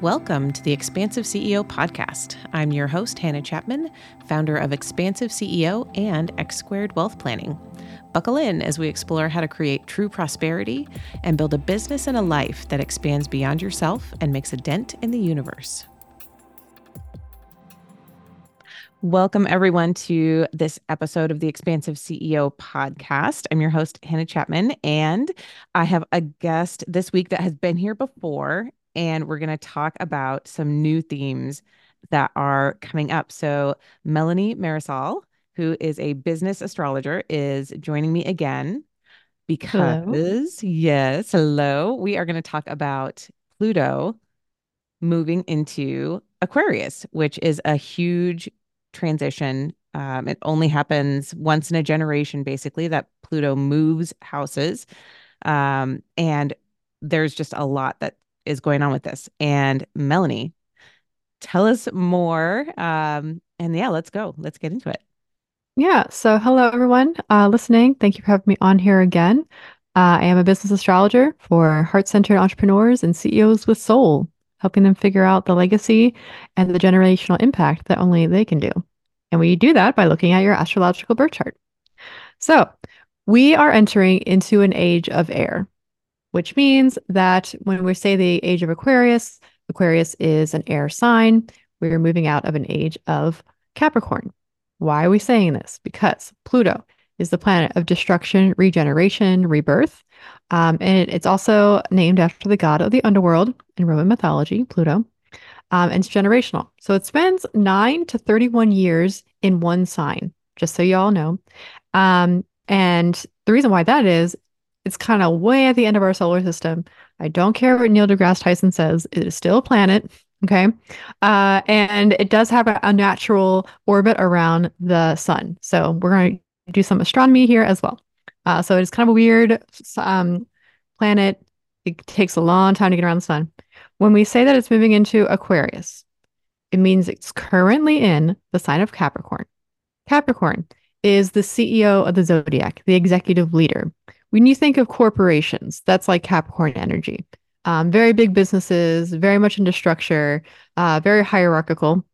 Welcome to the Expansive CEO podcast. I'm your host, Hannah Chapman, founder of Expansive CEO and X Squared Wealth Planning. Buckle in as we explore how to create true prosperity and build a business and a life that expands beyond yourself and makes a dent in the universe. Welcome, everyone, to this episode of the Expansive CEO podcast. I'm your host, Hannah Chapman, and I have a guest this week that has been here before and we're going to talk about some new themes that are coming up. So, Melanie Marisol, who is a business astrologer, is joining me again because, hello. yes, hello, we are going to talk about Pluto moving into Aquarius, which is a huge transition. Um, it only happens once in a generation, basically, that Pluto moves houses. Um, and there's just a lot that is going on with this. And Melanie, tell us more. Um, and yeah, let's go. Let's get into it. Yeah. So, hello, everyone uh, listening. Thank you for having me on here again. Uh, I am a business astrologer for heart centered entrepreneurs and CEOs with soul, helping them figure out the legacy and the generational impact that only they can do. And we do that by looking at your astrological birth chart. So, we are entering into an age of air which means that when we say the age of Aquarius, Aquarius is an air sign. We're moving out of an age of Capricorn. Why are we saying this? Because Pluto is the planet of destruction, regeneration, rebirth. Um, and it's also named after the god of the underworld in Roman mythology, Pluto. Um, and it's generational. So it spends nine to 31 years in one sign, just so you all know. Um, and the reason why that is, it's kind of way at the end of our solar system. I don't care what Neil deGrasse Tyson says, it is still a planet. Okay. Uh, and it does have a, a natural orbit around the sun. So we're going to do some astronomy here as well. Uh, so it's kind of a weird um, planet. It takes a long time to get around the sun. When we say that it's moving into Aquarius, it means it's currently in the sign of Capricorn. Capricorn is the CEO of the zodiac, the executive leader. When you think of corporations, that's like Capricorn energy. Um, very big businesses, very much into structure, uh, very hierarchical.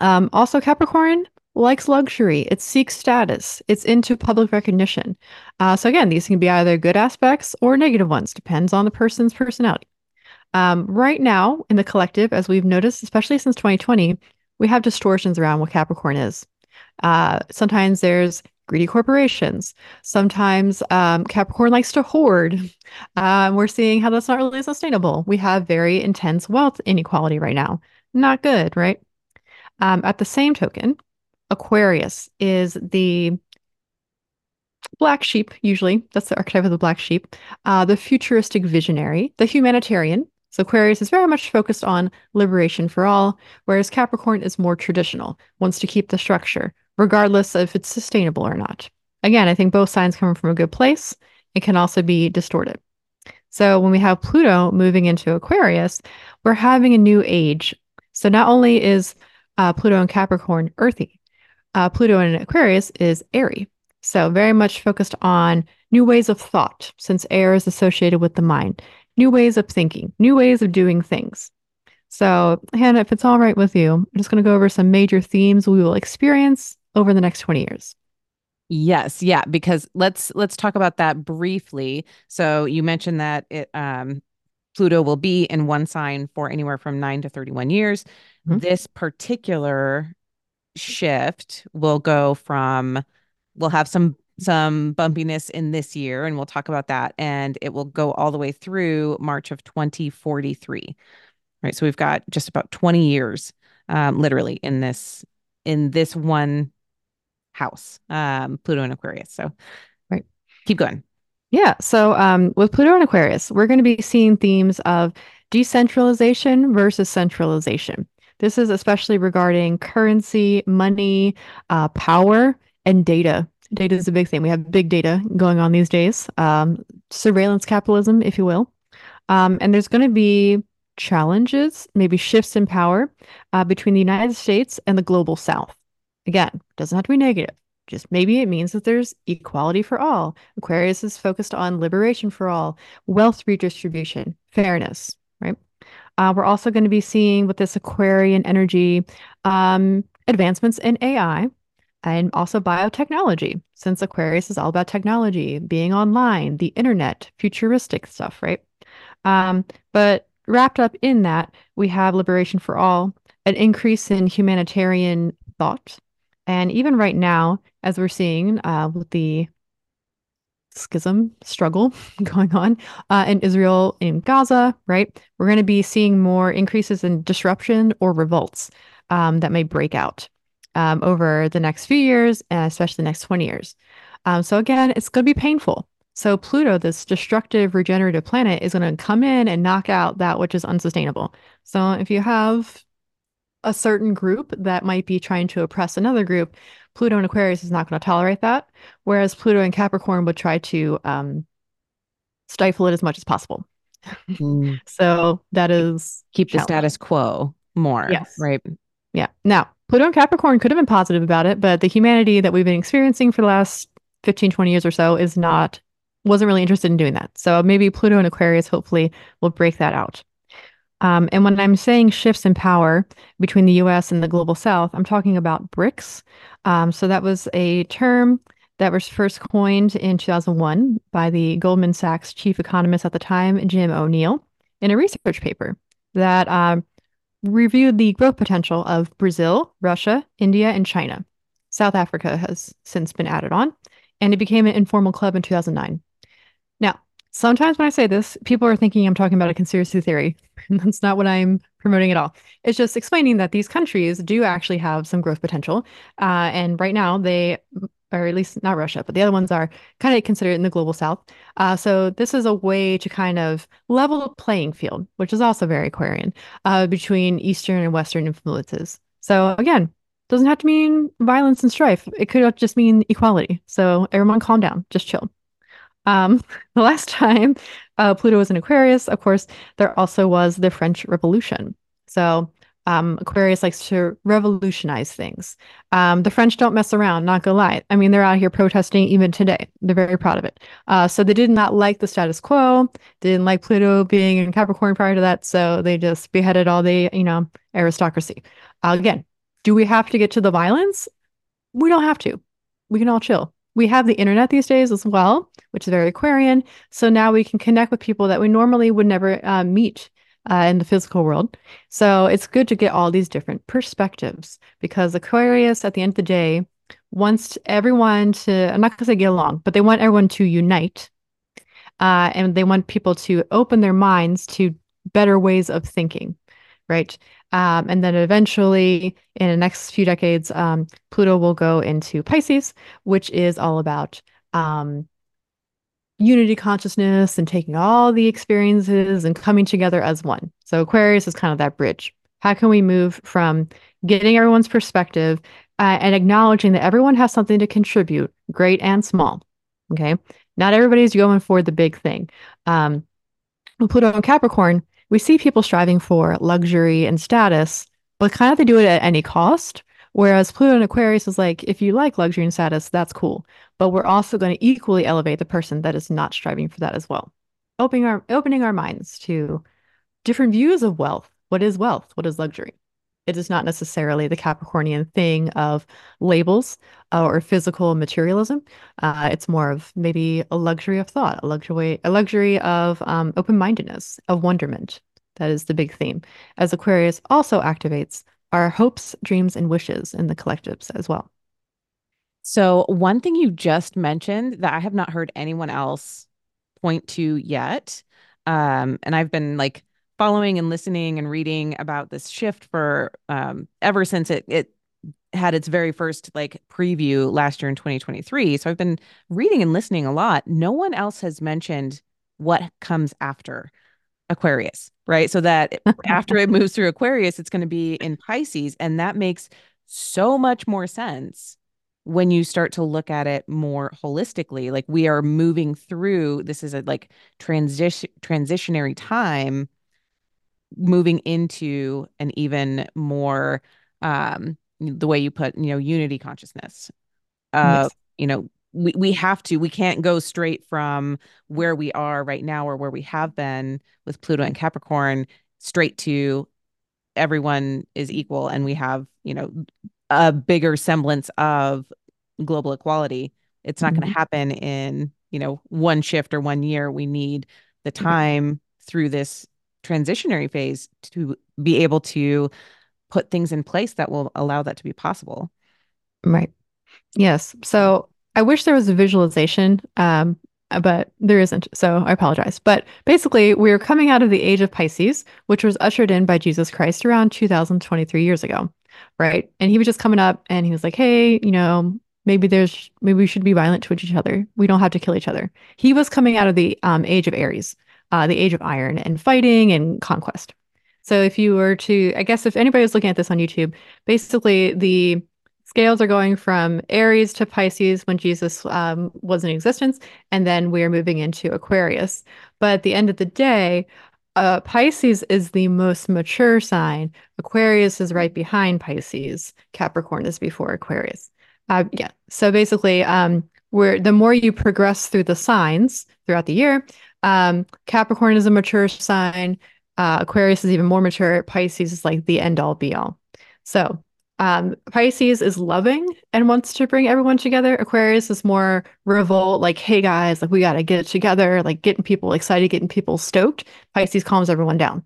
Um, also, Capricorn likes luxury. It seeks status. It's into public recognition. Uh, so again, these can be either good aspects or negative ones, depends on the person's personality. Um, right now, in the collective, as we've noticed, especially since 2020, we have distortions around what Capricorn is. Uh, sometimes there's greedy corporations. Sometimes um, Capricorn likes to hoard. Um, we're seeing how that's not really sustainable. We have very intense wealth inequality right now. Not good, right? Um, at the same token, Aquarius is the black sheep, usually. That's the archetype of the black sheep. Uh, the futuristic visionary, the humanitarian. So Aquarius is very much focused on liberation for all, whereas Capricorn is more traditional, wants to keep the structure, regardless if it's sustainable or not. Again, I think both signs come from a good place. It can also be distorted. So when we have Pluto moving into Aquarius, we're having a new age. So not only is uh, Pluto in Capricorn earthy, uh, Pluto in Aquarius is airy. So very much focused on new ways of thought, since air is associated with the mind, new ways of thinking, new ways of doing things. So, Hannah, if it's all right with you, I'm just going to go over some major themes we will experience over the next 20 years. Yes, yeah, because let's let's talk about that briefly. So you mentioned that it um Pluto will be in one sign for anywhere from 9 to 31 years. Mm-hmm. This particular shift will go from we'll have some some bumpiness in this year and we'll talk about that and it will go all the way through March of 2043. Right? So we've got just about 20 years um literally in this in this one house, um, Pluto and Aquarius. So, right, keep going. Yeah. So, um, with Pluto and Aquarius, we're going to be seeing themes of decentralization versus centralization. This is especially regarding currency, money, uh, power, and data. Data is a big thing. We have big data going on these days, um, surveillance capitalism, if you will. Um, and there's going to be challenges, maybe shifts in power uh, between the United States and the global South. Again, doesn't have to be negative. Just maybe it means that there's equality for all. Aquarius is focused on liberation for all, wealth redistribution, fairness, right? Uh, we're also going to be seeing with this Aquarian energy um, advancements in AI and also biotechnology, since Aquarius is all about technology, being online, the internet, futuristic stuff, right? Um, but wrapped up in that, we have liberation for all, an increase in humanitarian thought. And even right now, as we're seeing uh, with the schism struggle going on uh, in Israel, in Gaza, right? We're going to be seeing more increases in disruption or revolts um, that may break out um, over the next few years, and especially the next 20 years. Um, so, again, it's going to be painful. So, Pluto, this destructive, regenerative planet, is going to come in and knock out that which is unsustainable. So, if you have a certain group that might be trying to oppress another group, Pluto and Aquarius is not going to tolerate that. Whereas Pluto and Capricorn would try to um, stifle it as much as possible. Mm. so that is keep the status quo more. Yes. Right. Yeah. Now, Pluto and Capricorn could have been positive about it, but the humanity that we've been experiencing for the last 15, 20 years or so is not, wasn't really interested in doing that. So maybe Pluto and Aquarius hopefully will break that out. Um, and when I'm saying shifts in power between the US and the global south, I'm talking about BRICS. Um, so that was a term that was first coined in 2001 by the Goldman Sachs chief economist at the time, Jim O'Neill, in a research paper that um, reviewed the growth potential of Brazil, Russia, India, and China. South Africa has since been added on, and it became an informal club in 2009. Sometimes when I say this, people are thinking I'm talking about a conspiracy theory. And that's not what I'm promoting at all. It's just explaining that these countries do actually have some growth potential. Uh, and right now, they, or at least not Russia, but the other ones are kind of considered in the global south. Uh, so this is a way to kind of level the playing field, which is also very Aquarian, uh, between Eastern and Western influences. So again, doesn't have to mean violence and strife. It could just mean equality. So everyone calm down, just chill. Um, the last time uh, Pluto was in Aquarius, of course, there also was the French Revolution. So um, Aquarius likes to revolutionize things. Um, the French don't mess around, not gonna lie. I mean, they're out here protesting even today. They're very proud of it. Uh, so they did not like the status quo. Didn't like Pluto being in Capricorn prior to that. So they just beheaded all the, you know, aristocracy. Uh, again, do we have to get to the violence? We don't have to. We can all chill we have the internet these days as well, which is very Aquarian. So now we can connect with people that we normally would never uh, meet uh, in the physical world. So it's good to get all these different perspectives because Aquarius, at the end of the day, wants everyone to, I'm not going to say get along, but they want everyone to unite. Uh, and they want people to open their minds to better ways of thinking, right? Um, and then eventually, in the next few decades, um, Pluto will go into Pisces, which is all about um, unity consciousness and taking all the experiences and coming together as one. So Aquarius is kind of that bridge. How can we move from getting everyone's perspective uh, and acknowledging that everyone has something to contribute, great and small? Okay. Not everybody's going for the big thing. Um, Pluto and Capricorn we see people striving for luxury and status, but kind of they do it at any cost. Whereas Pluto and Aquarius is like, if you like luxury and status, that's cool. But we're also going to equally elevate the person that is not striving for that as well. Opening our opening our minds to different views of wealth. What is wealth? What is luxury? It is not necessarily the Capricornian thing of labels uh, or physical materialism. Uh, it's more of maybe a luxury of thought, a luxury, a luxury of um, open-mindedness, of wonderment. That is the big theme. As Aquarius also activates our hopes, dreams, and wishes in the collectives as well. So, one thing you just mentioned that I have not heard anyone else point to yet, um, and I've been like following and listening and reading about this shift for um, ever since it it had its very first like preview last year in 2023. So I've been reading and listening a lot. No one else has mentioned what comes after Aquarius, right? So that after it moves through Aquarius, it's going to be in Pisces. And that makes so much more sense when you start to look at it more holistically. Like we are moving through this is a like transition transitionary time moving into an even more um the way you put you know unity consciousness uh yes. you know we, we have to we can't go straight from where we are right now or where we have been with pluto and capricorn straight to everyone is equal and we have, you know, a bigger semblance of global equality. It's not mm-hmm. going to happen in, you know, one shift or one year. We need the time through this transitionary phase to be able to put things in place that will allow that to be possible. Right. Yes. So I wish there was a visualization, um, but there isn't. So I apologize. But basically, we're coming out of the age of Pisces, which was ushered in by Jesus Christ around 2023 years ago. Right. And he was just coming up and he was like, hey, you know, maybe there's, maybe we should be violent to each other. We don't have to kill each other. He was coming out of the um, age of Aries, uh, the age of iron and fighting and conquest. So if you were to, I guess if anybody was looking at this on YouTube, basically the scales are going from Aries to Pisces when Jesus um, was in existence, and then we are moving into Aquarius. But at the end of the day, uh, Pisces is the most mature sign. Aquarius is right behind Pisces. Capricorn is before Aquarius. Uh, yeah. So basically, um, where the more you progress through the signs throughout the year, um, Capricorn is a mature sign. Uh, Aquarius is even more mature. Pisces is like the end all be all. So um, Pisces is loving and wants to bring everyone together. Aquarius is more revolt, like, hey guys, like we got to get it together, like getting people excited, getting people stoked. Pisces calms everyone down.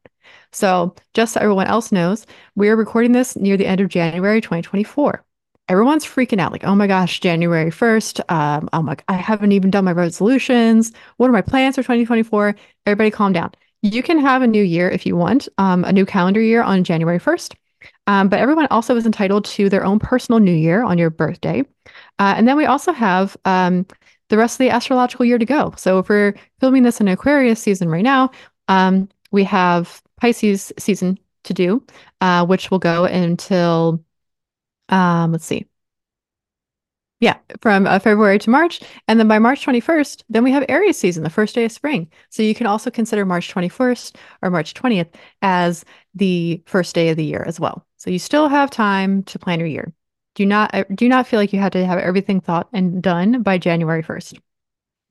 So, just so everyone else knows, we are recording this near the end of January 2024. Everyone's freaking out, like, oh my gosh, January 1st. Um, I'm like, I haven't even done my resolutions. What are my plans for 2024? Everybody calm down. You can have a new year if you want, um, a new calendar year on January 1st. Um, but everyone also is entitled to their own personal new year on your birthday. Uh, and then we also have um, the rest of the astrological year to go. So if we're filming this in Aquarius season right now, um, we have Pisces season to do, uh, which will go until, um, let's see, yeah, from uh, February to March. And then by March 21st, then we have Aries season, the first day of spring. So you can also consider March 21st or March 20th as the first day of the year as well. So you still have time to plan your year. Do not uh, do not feel like you have to have everything thought and done by January 1st.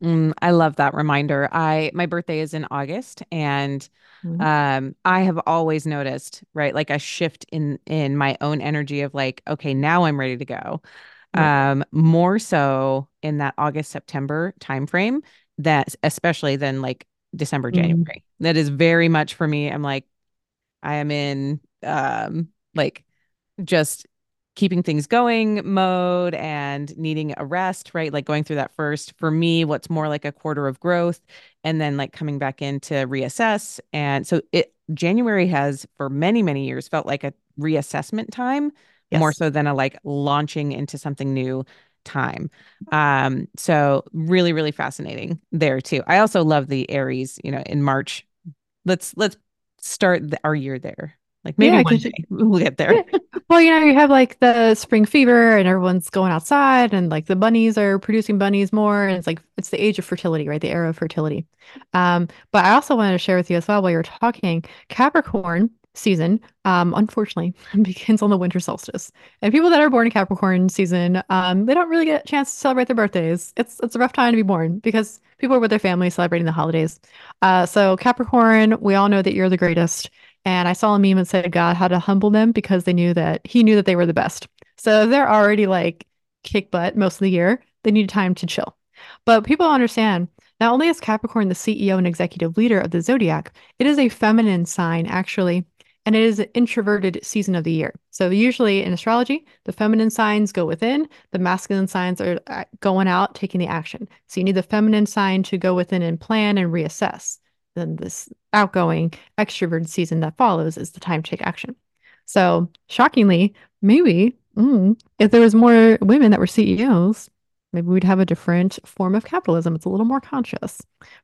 Mm, I love that reminder. I my birthday is in August and mm-hmm. um I have always noticed, right, like a shift in in my own energy of like, okay, now I'm ready to go um, more so in that August September timeframe that especially than like December mm-hmm. January. Mm. That is very much for me. I'm like I am in um like just keeping things going mode and needing a rest, right? Like going through that first for me, what's more like a quarter of growth and then like coming back in to reassess. And so it January has for many, many years felt like a reassessment time yes. more so than a like launching into something new time. Um, so really, really fascinating there too. I also love the Aries, you know, in March. Let's let's start the, our year there. Like maybe yeah, one day we'll get there. Yeah. Well, you know, you have like the spring fever and everyone's going outside and like the bunnies are producing bunnies more. And it's like it's the age of fertility, right? The era of fertility. Um, but I also wanted to share with you as well while you are talking, Capricorn season, um, unfortunately, begins on the winter solstice. And people that are born in Capricorn season, um, they don't really get a chance to celebrate their birthdays. It's it's a rough time to be born because people are with their families celebrating the holidays. Uh, so Capricorn, we all know that you're the greatest. And I saw a meme and said God had to humble them because they knew that He knew that they were the best. So they're already like kick butt most of the year. They need time to chill. But people understand not only is Capricorn the CEO and executive leader of the zodiac, it is a feminine sign actually and it is an introverted season of the year. So usually in astrology, the feminine signs go within, the masculine signs are uh, going out, taking the action. So you need the feminine sign to go within and plan and reassess. Then this outgoing extroverted season that follows is the time to take action. So shockingly, maybe mm, if there was more women that were CEOs, maybe we'd have a different form of capitalism. It's a little more conscious,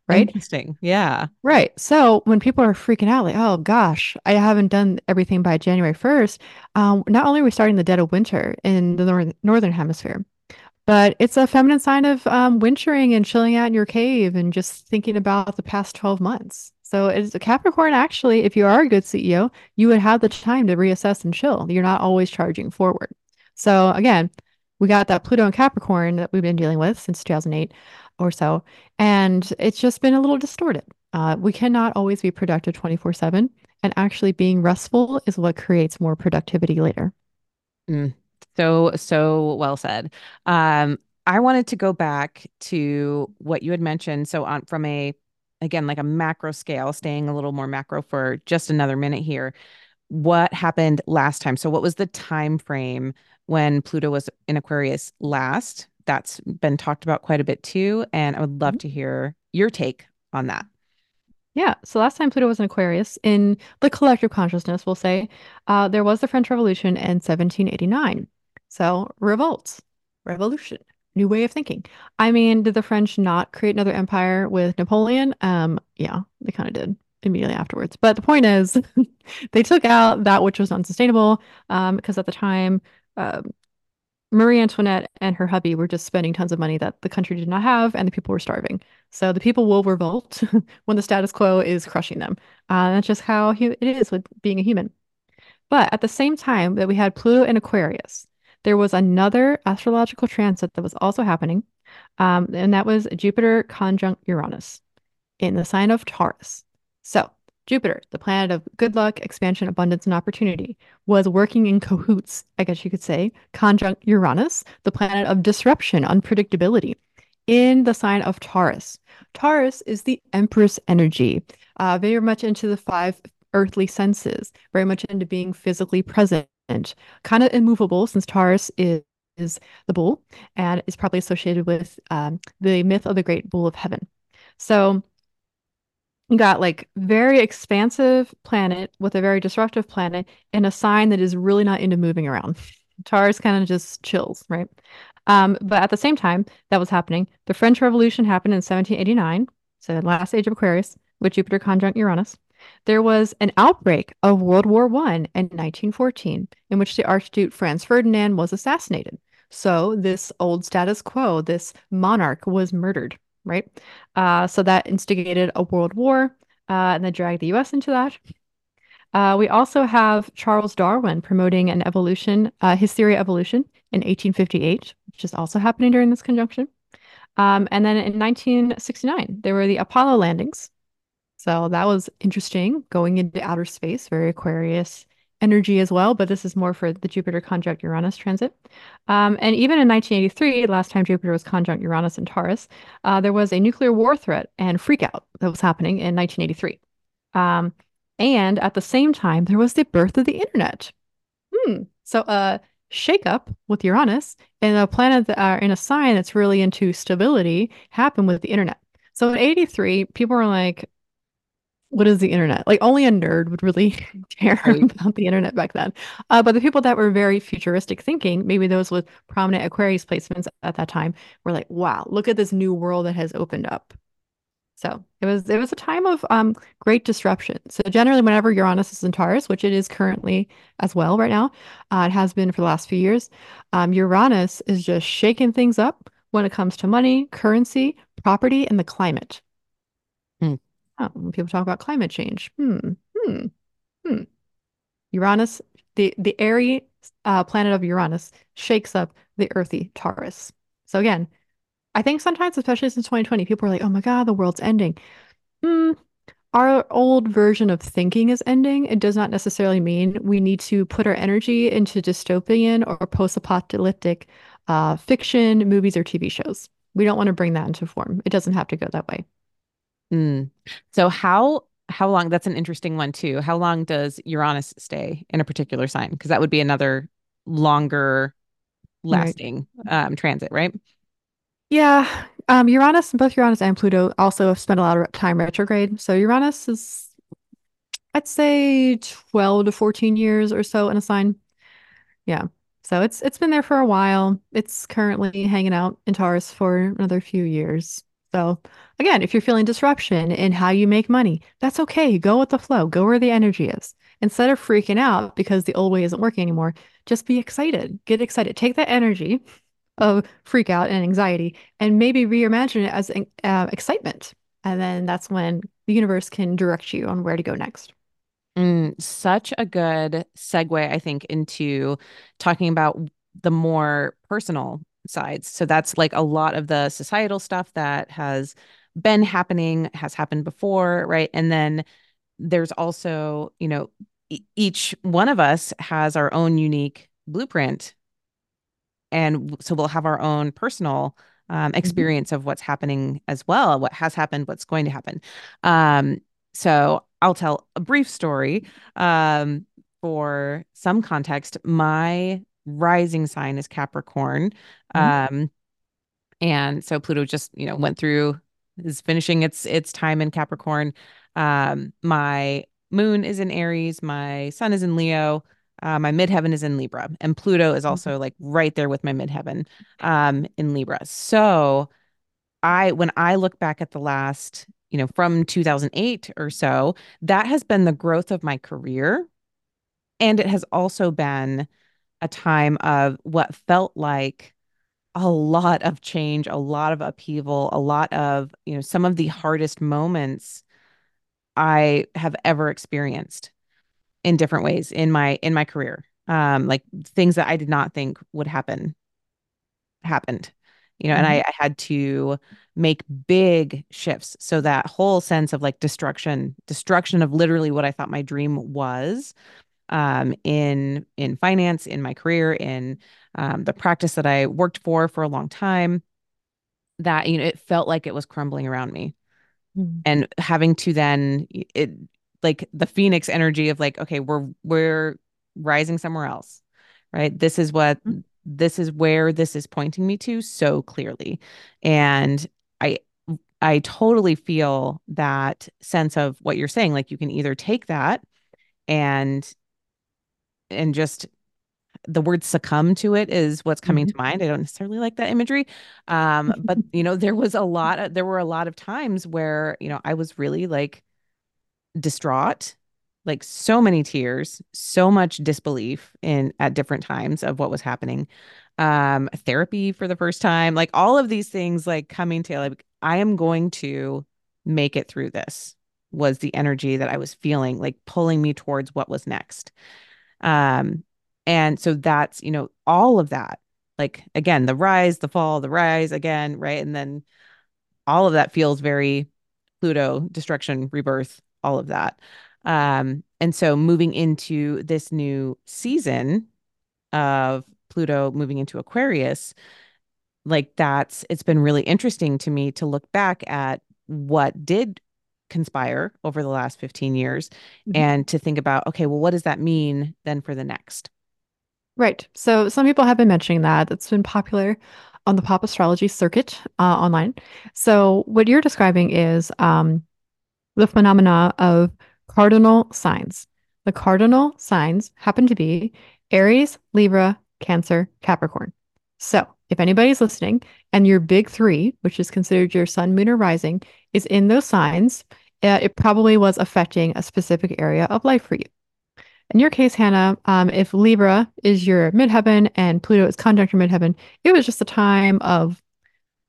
right? Interesting. Yeah. Right. So when people are freaking out, like, oh gosh, I haven't done everything by January 1st, um, not only are we starting the dead of winter in the nor- northern hemisphere, but it's a feminine sign of um, wintering and chilling out in your cave and just thinking about the past 12 months. So it's a Capricorn, actually, if you are a good CEO, you would have the time to reassess and chill. You're not always charging forward. So again, we got that Pluto and Capricorn that we've been dealing with since 2008 or so. And it's just been a little distorted. Uh, we cannot always be productive 24 7. and actually being restful is what creates more productivity later. Mm, so, so well said. Um, I wanted to go back to what you had mentioned. So, on from a, again, like a macro scale, staying a little more macro for just another minute here. What happened last time? So, what was the time frame when Pluto was in Aquarius last? That's been talked about quite a bit too, and I would love Mhm. to hear your take on that. Yeah, so last time Pluto was in Aquarius, in the collective consciousness, we'll say, uh, there was the French Revolution in 1789. So, revolts, revolution, new way of thinking. I mean, did the French not create another empire with Napoleon? Um, yeah, they kind of did immediately afterwards. But the point is, they took out that which was unsustainable, um, because at the time, uh, Marie Antoinette and her hubby were just spending tons of money that the country did not have, and the people were starving. So the people will revolt when the status quo is crushing them. Uh, that's just how it is with being a human. But at the same time that we had Pluto and Aquarius, there was another astrological transit that was also happening, um, and that was Jupiter conjunct Uranus in the sign of Taurus. So, Jupiter, the planet of good luck, expansion, abundance, and opportunity, was working in cahoots, I guess you could say, conjunct Uranus, the planet of disruption, unpredictability, in the sign of Taurus. Taurus is the Empress energy, uh, very much into the five earthly senses, very much into being physically present, kind of immovable since Taurus is. Is the bull and is probably associated with um, the myth of the great bull of heaven. So, you got like very expansive planet with a very disruptive planet in a sign that is really not into moving around. Taurus kind of just chills, right? Um, but at the same time that was happening, the French Revolution happened in 1789, so the last age of Aquarius, with Jupiter conjunct Uranus. There was an outbreak of World War One in 1914, in which the Archduke Franz Ferdinand was assassinated. So this old status quo, this monarch, was murdered right? Uh, so that instigated a world war uh, and then dragged the US into that. Uh, we also have Charles Darwin promoting an evolution, uh, his theory of evolution in 1858, which is also happening during this conjunction. Um, and then in 1969, there were the Apollo landings. So that was interesting, going into outer space, very Aquarius energy as well, but this is more for the Jupiter conjunct Uranus transit. Um, and even in 1983, last time Jupiter was conjunct Uranus and Taurus, uh, there was a nuclear war threat and freakout that was happening in 1983. Um, and at the same time, there was the birth of the internet. Hmm. So a uh, shakeup with Uranus and a planet that are in a sign that's really into stability happened with the internet. So in 83, people were like, what is the internet? Like only a nerd would really care about the internet back then. Uh, but the people that were very futuristic thinking, maybe those with prominent Aquarius placements at that time, were like, "Wow, look at this new world that has opened up." So it was it was a time of um, great disruption. So generally, whenever Uranus is in Taurus, which it is currently as well right now, uh, it has been for the last few years, um, Uranus is just shaking things up when it comes to money, currency, property, and the climate. Oh, when people talk about climate change. Hmm. Hmm. Hmm. Uranus, the the airy uh, planet of Uranus shakes up the earthy Taurus. So again, I think sometimes, especially since 2020, people are like, "Oh my God, the world's ending." Hmm. Our old version of thinking is ending. It does not necessarily mean we need to put our energy into dystopian or post-apocalyptic uh, fiction, movies, or TV shows. We don't want to bring that into form. It doesn't have to go that way. Mm. So how how long? That's an interesting one too. How long does Uranus stay in a particular sign? Because that would be another longer lasting right. um, transit, right? Yeah. Um, Uranus, both Uranus and Pluto also have spent a lot of time retrograde. So Uranus is, I'd say, 12 to 14 years or so in a sign. Yeah. So it's it's been there for a while. It's currently hanging out in Taurus for another few years. So again, if you're feeling disruption in how you make money, that's okay. Go with the flow. Go where the energy is. Instead of freaking out because the old way isn't working anymore, just be excited. Get excited. Take that energy of freak out and anxiety and maybe reimagine it as uh, excitement. And then that's when the universe can direct you on where to go next. Mm, such a good segue, I think, into talking about the more personal sides. So that's like a lot of the societal stuff that has been happening, has happened before, right? And then there's also, you know, e- each one of us has our own unique blueprint. And so we'll have our own personal um, Mhm. experience of what's happening as well, what has happened, what's going to happen. Um, so I'll tell a brief story. Um, for some context, my rising sign is Capricorn. Mhm. Um, and so Pluto just, you know, went through is finishing its its time in Capricorn. Um, my moon is in Aries, my sun is in Leo, uh, my midheaven is in Libra, and Pluto is Mhm. also like right there with my midheaven um in Libra. So I when I look back at the last, you know, from 2008 or so, that has been the growth of my career. And it has also been a time of what felt like a lot of change, a lot of upheaval, a lot of, you know, some of the hardest moments I have ever experienced in different ways in my in my career. Um, like things that I did not think would happen happened. You know, and I, Mhm. I had to make big shifts. So that whole sense of like destruction, destruction of literally what I thought my dream was, um, in in finance, in my career, in um, the practice that I worked for for a long time. That you know, it felt like it was crumbling around me, Mhm. and having to then it like the phoenix energy of like, okay, we're we're rising somewhere else, right? This is what this is where this is pointing me to so clearly, and I I totally feel that sense of what you're saying. Like you can either take that and and just the word succumb to it is what's coming Mhm. to mind. I don't necessarily like that imagery. Um, but you know, there was a lot of, there were a lot of times where, you know, I was really like distraught, like so many tears, so much disbelief in at different times of what was happening. Um, therapy for the first time, like all of these things like coming to like I am going to make it through this was the energy that I was feeling, like pulling me towards what was next. Um, and so that's, you know, all of that, like again, the rise, the fall, the rise again, right? And then all of that feels very Pluto, destruction, rebirth, all of that. Um, and so moving into this new season of Pluto moving into Aquarius, like that's it's been really interesting to me to look back at what did conspire over the last 15 years Mhm. and to think about, okay, well, what does that mean then for the next? Right. So some people have been mentioning that. That's been popular on the pop astrology circuit uh, online. So what you're describing is um, the phenomena of cardinal signs. The cardinal signs happen to be Aries, Libra, Cancer, Capricorn. So if anybody's listening and your big three, which is considered your sun, moon, or rising, is in those signs, it probably was affecting a specific area of life for you. In your case, Hannah, um, if Libra is your midheaven and Pluto is conjunct your midheaven, it was just a time of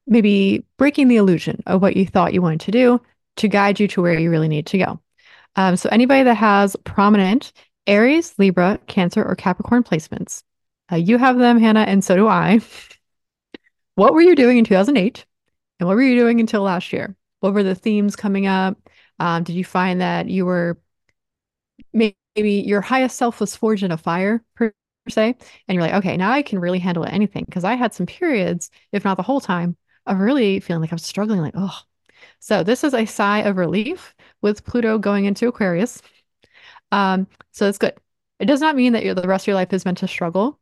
maybe breaking the illusion of what you thought you wanted to do to guide you to where you really need to go. Um, so anybody that has prominent Aries, Libra, Cancer, or Capricorn placements, uh, you have them, Hannah, and so do I. what were you doing in 2008? And what were you doing until last year? What were the themes coming up? Um, did you find that you were maybe your highest self was forged in a fire per se? And you're like okay now i can really handle anything because i had some periods if not the whole time of really feeling like i was struggling like oh so this is a sigh of relief with pluto going into aquarius. Um so it's good. It does not mean that the rest of your life is meant to struggle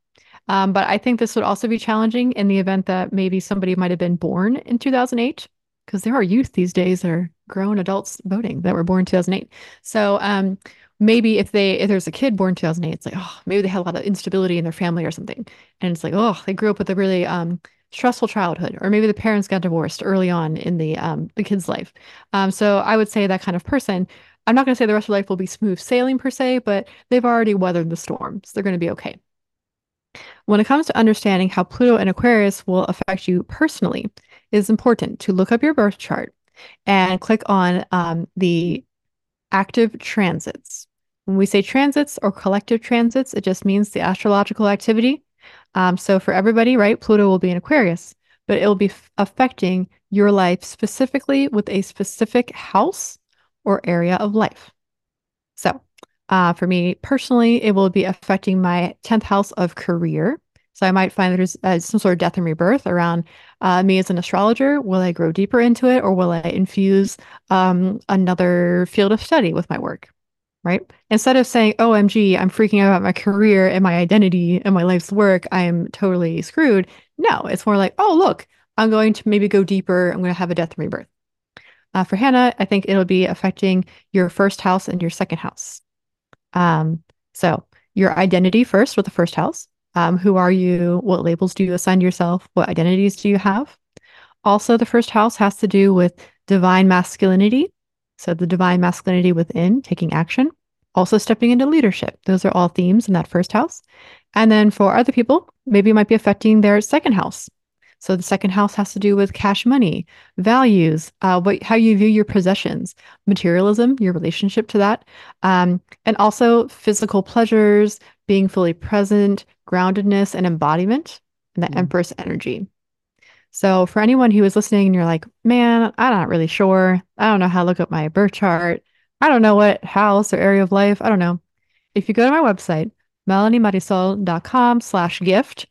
um, but i think this would also be challenging in the event that maybe somebody might have been born in 2008 because there are youth these days that are grown adults voting that were born in 2008 so um maybe if they if there's a kid born in 2008 it's like oh maybe they had a lot of instability in their family or something. And it's like oh they grew up with a really um stressful childhood or maybe the parents got divorced early on in the um the kid's life. Um so i would say that kind of person i'm not going to say the rest of life will be smooth sailing per se but they've already weathered the storms they're going to be okay. When it comes to understanding how pluto and aquarius will affect you personally is important to look up your birth chart and click on um, the active transits when we say transits or collective transits, it just means the astrological activity. Um, so for everybody, right, Pluto will be in Aquarius, but it will be f- affecting your life specifically with a specific house or area of life. So, uh, for me personally, it will be affecting my 10th house of career. So, I might find there's uh, some sort of death and rebirth around uh, me as an astrologer. Will I grow deeper into it or will I infuse um, another field of study with my work? Right. Instead of saying, OMG, I'm freaking out about my career and my identity and my life's work, I am totally screwed. No, it's more like, oh, look, I'm going to maybe go deeper. I'm going to have a death and rebirth. Uh, for Hannah, I think it'll be affecting your first house and your second house. Um, so your identity first with the first house. Um, who are you? What labels do you assign yourself? What identities do you have? Also, the first house has to do with divine masculinity. So the divine masculinity within taking action. Also stepping into leadership. Those are all themes in that first house. And then for other people, maybe it might be affecting their second house. So the second house has to do with cash money, values, uh, what, how you view your possessions, materialism, your relationship to that, um, and also physical pleasures, being fully present, groundedness, and embodiment, and the mm. Empress energy. So for anyone who is listening and you're like, man, I'm not really sure. I don't know how to look up my birth chart. I don't know what house or area of life. I don't know. If you go to my website, melaniemarisol.com slash gift,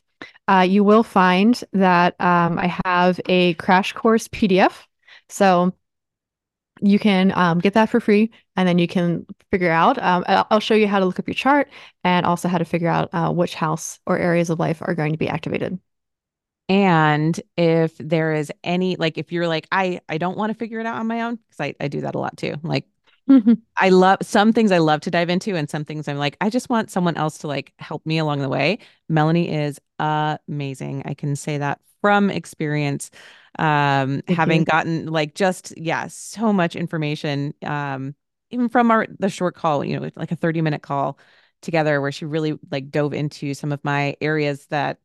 uh, you will find that um, I have a crash course PDF. So you can um, get that for free and then you can figure out. Um, I'll show you how to look up your chart and also how to figure out uh, which house or areas of life are going to be activated. And if there is any, like, if you're like, I, I don't want to figure it out on my own, because I, I do that a lot too. Like, Mm-hmm. I love some things I love to dive into, and some things I'm like, I just want someone else to like help me along the way. Melanie is amazing. I can say that from experience. Um, Thank having you. gotten like just yeah, so much information. Um, even from our the short call, you know, like a 30 minute call together where she really like dove into some of my areas that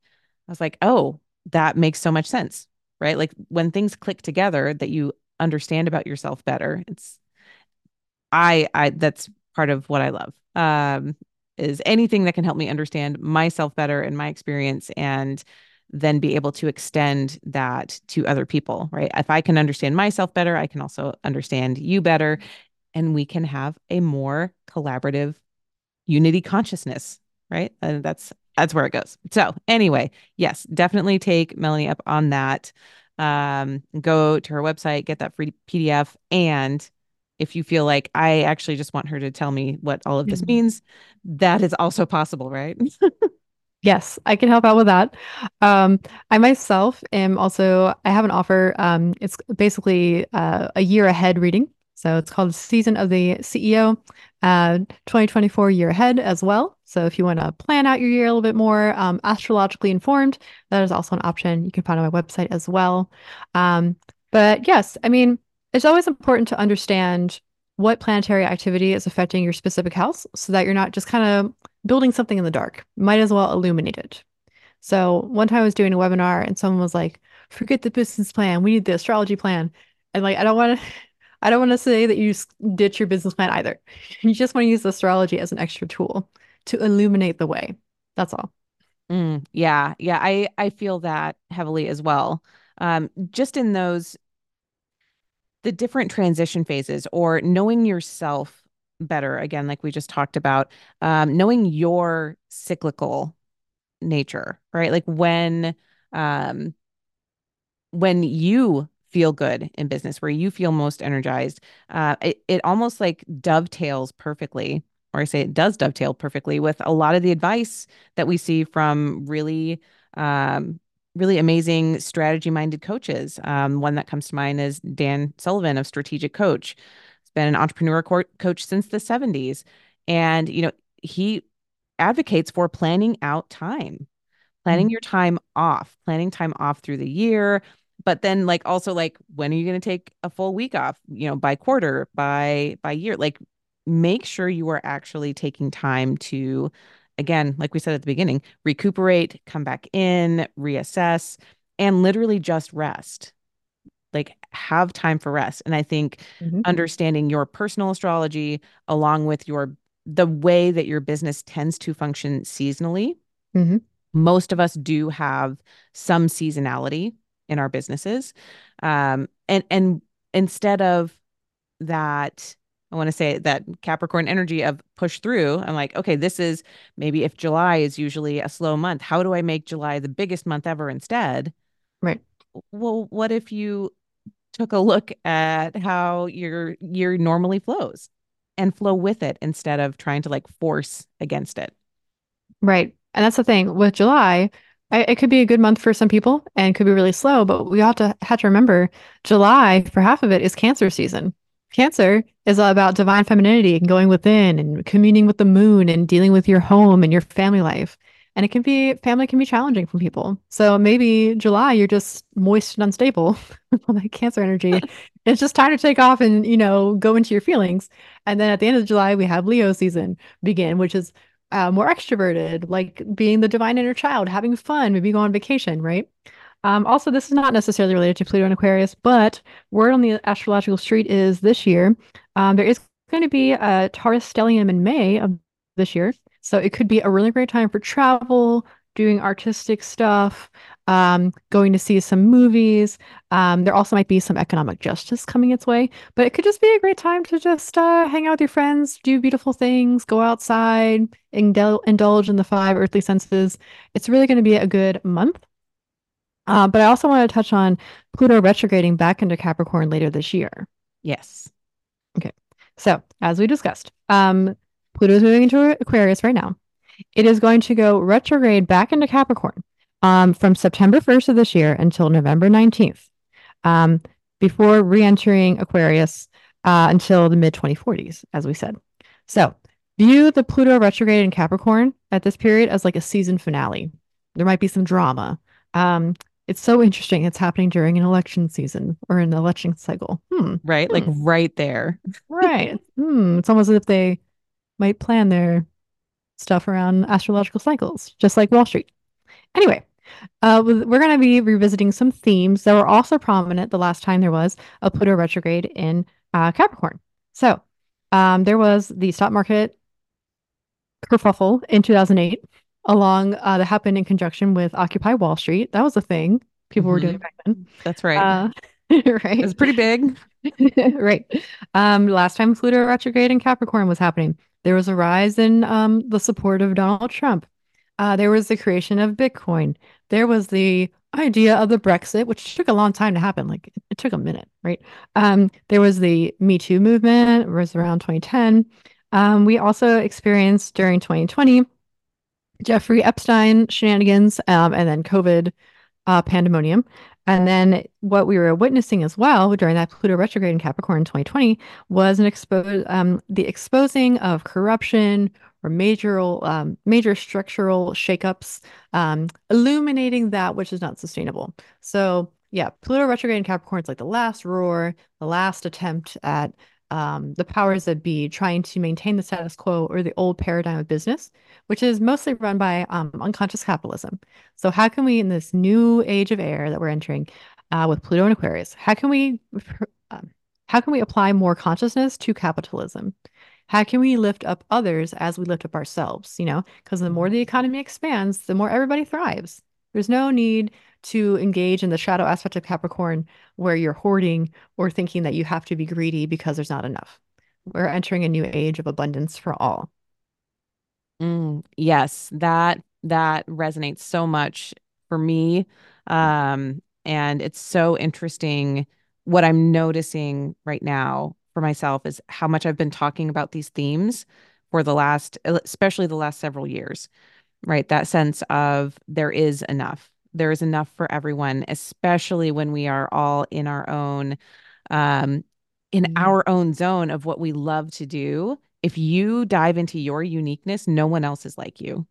I was like, oh, that makes so much sense. Right. Like when things click together that you understand about yourself better, it's I I that's part of what I love. Um, is anything that can help me understand myself better and my experience and then be able to extend that to other people, right? If I can understand myself better, I can also understand you better and we can have a more collaborative unity consciousness, right? And that's that's where it goes. So, anyway, yes, definitely take Melanie up on that. Um, go to her website, get that free PDF and if you feel like I actually just want her to tell me what all of this mm-hmm. means, that is also possible, right? yes, I can help out with that. Um, I myself am also, I have an offer. Um, it's basically uh, a year ahead reading. So it's called Season of the CEO, uh, 2024 year ahead as well. So if you want to plan out your year a little bit more um, astrologically informed, that is also an option you can find on my website as well. Um, but yes, I mean, it's always important to understand what planetary activity is affecting your specific house so that you're not just kind of building something in the dark. Might as well illuminate it. So one time I was doing a webinar and someone was like, forget the business plan. We need the astrology plan. And like, I don't want to, I don't want to say that you ditch your business plan either. You just want to use astrology as an extra tool to illuminate the way. That's all. Mm, yeah. Yeah. I, I feel that heavily as well. Um, just in those the different transition phases or knowing yourself better again like we just talked about um, knowing your cyclical nature right? Like when um when you feel good in business where you feel most energized uh it, it almost like dovetails perfectly or i say it does dovetail perfectly with a lot of the advice that we see from really um really amazing strategy minded coaches. Um, one that comes to mind is Dan Sullivan of Strategic Coach. He's been an entrepreneur co- coach since the 70s. And, you know, he advocates for planning out time, planning mm-hmm. your time off, planning time off through the year. But then like also like when are you going to take a full week off, you know, by quarter, by by year? Like make sure you are actually taking time to again, like we said at the beginning, recuperate, come back in, reassess, and literally just rest. Like have time for rest. And I think mm-hmm. understanding your personal astrology along with your the way that your business tends to function seasonally. Mm-hmm. Most of us do have some seasonality in our businesses. Um, and and instead of that I want to say that Capricorn energy of push through. I'm like, okay, this is maybe if July is usually a slow month, how do I make July the biggest month ever instead? Right. Well, what if you took a look at how your year normally flows and flow with it instead of trying to like force against it? Right. And that's the thing with July, it could be a good month for some people and could be really slow, but we have to have to remember July for half of it is cancer season. Cancer is all about divine femininity and going within and communing with the moon and dealing with your home and your family life. And it can be family can be challenging for people. So maybe July you're just moist and unstable on that cancer energy. it's just time to take off and, you know, go into your feelings. And then at the end of July we have Leo season begin, which is uh, more extroverted, like being the divine inner child, having fun, maybe go on vacation, right? Um, also, this is not necessarily related to Pluto and Aquarius, but word on the astrological street is this year um, there is going to be a Taurus stellium in May of this year. So it could be a really great time for travel, doing artistic stuff, um, going to see some movies. Um, there also might be some economic justice coming its way, but it could just be a great time to just uh, hang out with your friends, do beautiful things, go outside, indul- indulge in the five earthly senses. It's really going to be a good month. Uh, but I also want to touch on Pluto retrograding back into Capricorn later this year. Yes. Okay. So, as we discussed, um, Pluto is moving into Aquarius right now. It is going to go retrograde back into Capricorn um, from September 1st of this year until November 19th, um, before re entering Aquarius uh, until the mid 2040s, as we said. So, view the Pluto retrograde in Capricorn at this period as like a season finale. There might be some drama. Um, it's so interesting. It's happening during an election season or an election cycle. Hmm. Right. Hmm. Like right there. right. Hmm. It's almost as if they might plan their stuff around astrological cycles, just like Wall Street. Anyway, uh, we're going to be revisiting some themes that were also prominent the last time there was a Pluto retrograde in uh, Capricorn. So um, there was the stock market kerfuffle in 2008 along uh, that happened in conjunction with Occupy Wall Street. That was a thing people mm-hmm. were doing back then. That's right. Uh, right. It was pretty big. right. Um, last time Pluto retrograde in Capricorn was happening, there was a rise in um, the support of Donald Trump. Uh, there was the creation of Bitcoin. There was the idea of the Brexit, which took a long time to happen. Like it took a minute, right? Um, there was the Me Too movement, it was around 2010. Um, we also experienced during 2020 Jeffrey Epstein shenanigans um, and then COVID uh, pandemonium. And then what we were witnessing as well during that Pluto retrograde in Capricorn in 2020 was an expose um, the exposing of corruption or major um, major structural shakeups, um, illuminating that which is not sustainable. So yeah, Pluto retrograde in Capricorn is like the last roar, the last attempt at um, the powers that be trying to maintain the status quo or the old paradigm of business, which is mostly run by um, unconscious capitalism. So, how can we, in this new age of air that we're entering uh, with Pluto and Aquarius, how can we, um, how can we apply more consciousness to capitalism? How can we lift up others as we lift up ourselves? You know, because the more the economy expands, the more everybody thrives. There's no need to engage in the shadow aspect of Capricorn where you're hoarding or thinking that you have to be greedy because there's not enough. We're entering a new age of abundance for all. Mm, yes, that that resonates so much for me. Um, and it's so interesting what I'm noticing right now for myself is how much I've been talking about these themes for the last especially the last several years. Right? That sense of there is enough there is enough for everyone, especially when we are all in our own um in mm-hmm. our own zone of what we love to do. If you dive into your uniqueness, no one else is like you.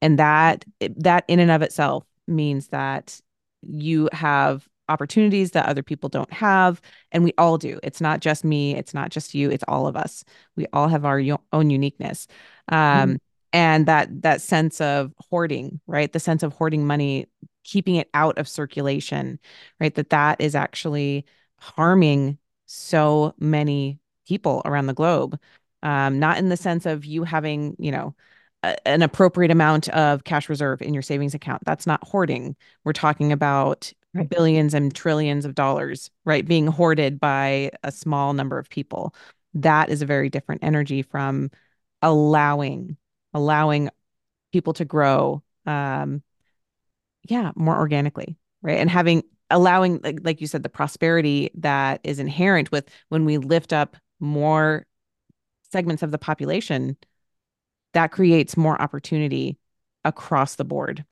And that that in and of itself means that you have opportunities that other people don't have and we all do it's not just me it's not just you it's all of us we all have our own uniqueness um, mm-hmm and that that sense of hoarding right? The sense of hoarding money keeping it out of circulation right? That that is actually harming so many people around the globe. Um, not in the sense of you having you know a, an appropriate amount of cash reserve in your savings account. That's not hoarding. We're talking about billions and trillions of dollars right being hoarded by a small number of people. That is a very different energy from allowing allowing people to grow um yeah more organically right? And having allowing like, like you said the prosperity that is inherent with when we lift up more segments of the population that creates more opportunity across the board.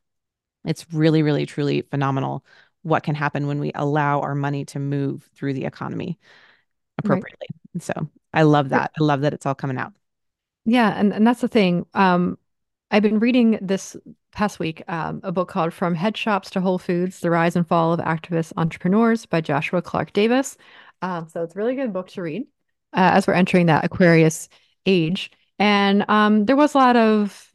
It's really really truly phenomenal what can happen when we allow our money to move through the economy appropriately. Right. so i love that. I love that it's all coming out yeah and, and that's the thing um I've been reading this past week um, a book called From Head Shops to Whole Foods The Rise and Fall of Activist Entrepreneurs by Joshua Clark Davis. Uh, so it's a really good book to read uh, as we're entering that Aquarius age. And um, there was a lot of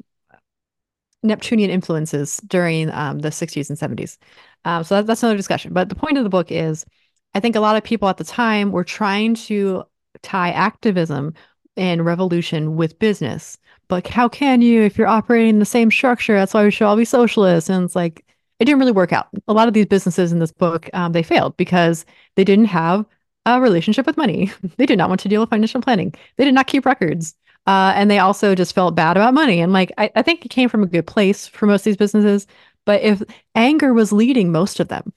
Neptunian influences during um, the 60s and 70s. Um, so that, that's another discussion. But the point of the book is I think a lot of people at the time were trying to tie activism and revolution with business But how can you if you're operating the same structure? That's why we should all be socialists. And it's like, it didn't really work out. A lot of these businesses in this book, um, they failed because they didn't have a relationship with money. they did not want to deal with financial planning. They did not keep records. Uh, and they also just felt bad about money. And like, I, I think it came from a good place for most of these businesses. But if anger was leading most of them,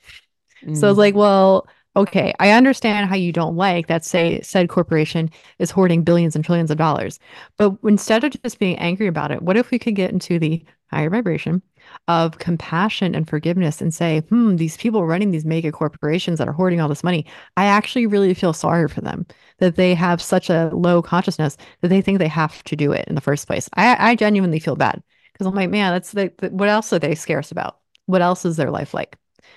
mm. so it's like, well, okay, I understand how you don't like that, say, said corporation is hoarding billions and trillions of dollars. But instead of just being angry about it, what if we could get into the higher vibration of compassion and forgiveness and say, hmm, these people running these mega corporations that are hoarding all this money, I actually really feel sorry for them that they have such a low consciousness that they think they have to do it in the first place. I, I genuinely feel bad because I'm like, man, that's the, the, what else are they scarce about? What else is their life like?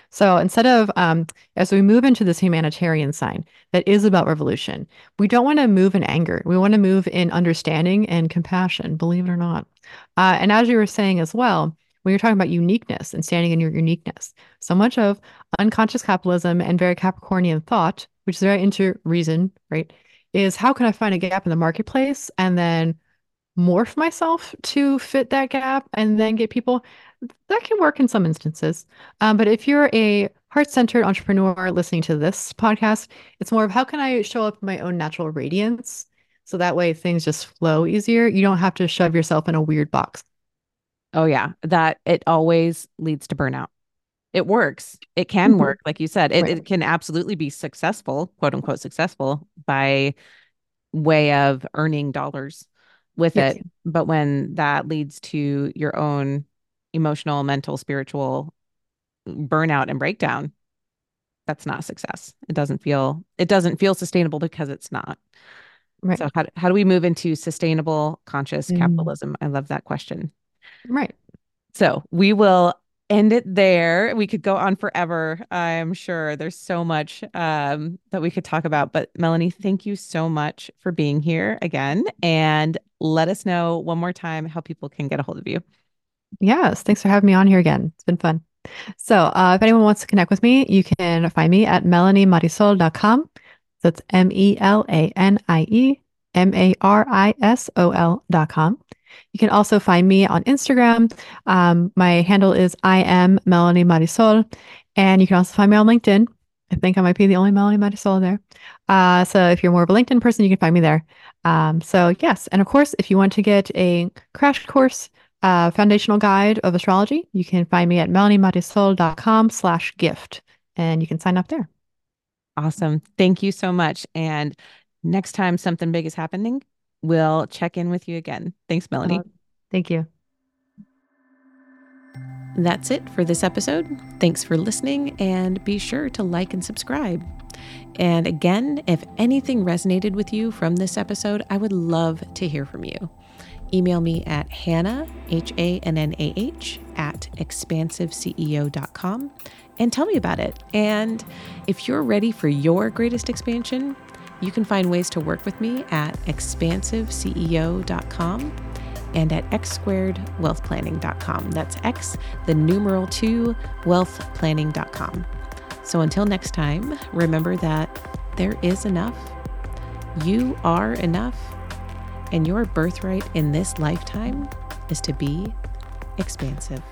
So instead of, um, as we move into this humanitarian sign that is about revolution, we don't want to move in anger. We want to move in understanding and compassion, believe it or not. Uh, and as you were saying as well, when you're talking about uniqueness and standing in your uniqueness, so much of unconscious capitalism and very Capricornian thought, which is very into reason, right, is how can I find a gap in the marketplace and then morph myself to fit that gap and then get people that can work in some instances. Um, but if you're a heart centered entrepreneur listening to this podcast, it's more of how can I show up in my own natural radiance? So that way things just flow easier. You don't have to shove yourself in a weird box. Oh, yeah. That it always leads to burnout. It works. It can mm-hmm. work. Like you said, it, right. it can absolutely be successful, quote unquote, successful by way of earning dollars with yes. it. But when that leads to your own emotional, mental, spiritual burnout and breakdown, that's not success. It doesn't feel it doesn't feel sustainable because it's not. Right. So how do, how do we move into sustainable conscious mm. capitalism? I love that question. Right. So we will end it there. We could go on forever. I'm sure there's so much um, that we could talk about. But Melanie, thank you so much for being here again. And let us know one more time how people can get a hold of you. Yes, thanks for having me on here again. It's been fun. So, uh, if anyone wants to connect with me, you can find me at melaniemarisol.com. That's M E L A N I E M A R I S O L.com. You can also find me on Instagram. Um, my handle is I am Melanie Marisol. And you can also find me on LinkedIn. I think I might be the only Melanie Marisol there. Uh, so if you're more of a LinkedIn person, you can find me there. Um, so yes, and of course, if you want to get a crash course uh, foundational guide of astrology, you can find me at melaniemarisol.com slash gift and you can sign up there. Awesome. Thank you so much. And next time something big is happening, we'll check in with you again. Thanks, Melanie. Uh, thank you. That's it for this episode. Thanks for listening and be sure to like and subscribe. And again, if anything resonated with you from this episode, I would love to hear from you email me at Hannah, H A N N A H, at expansiveceo.com and tell me about it. And if you're ready for your greatest expansion, you can find ways to work with me at expansiveceo.com and at x squared wealthplanning.com. That's X, the numeral two, wealthplanning.com. So until next time, remember that there is enough. You are enough and your birthright in this lifetime is to be expansive.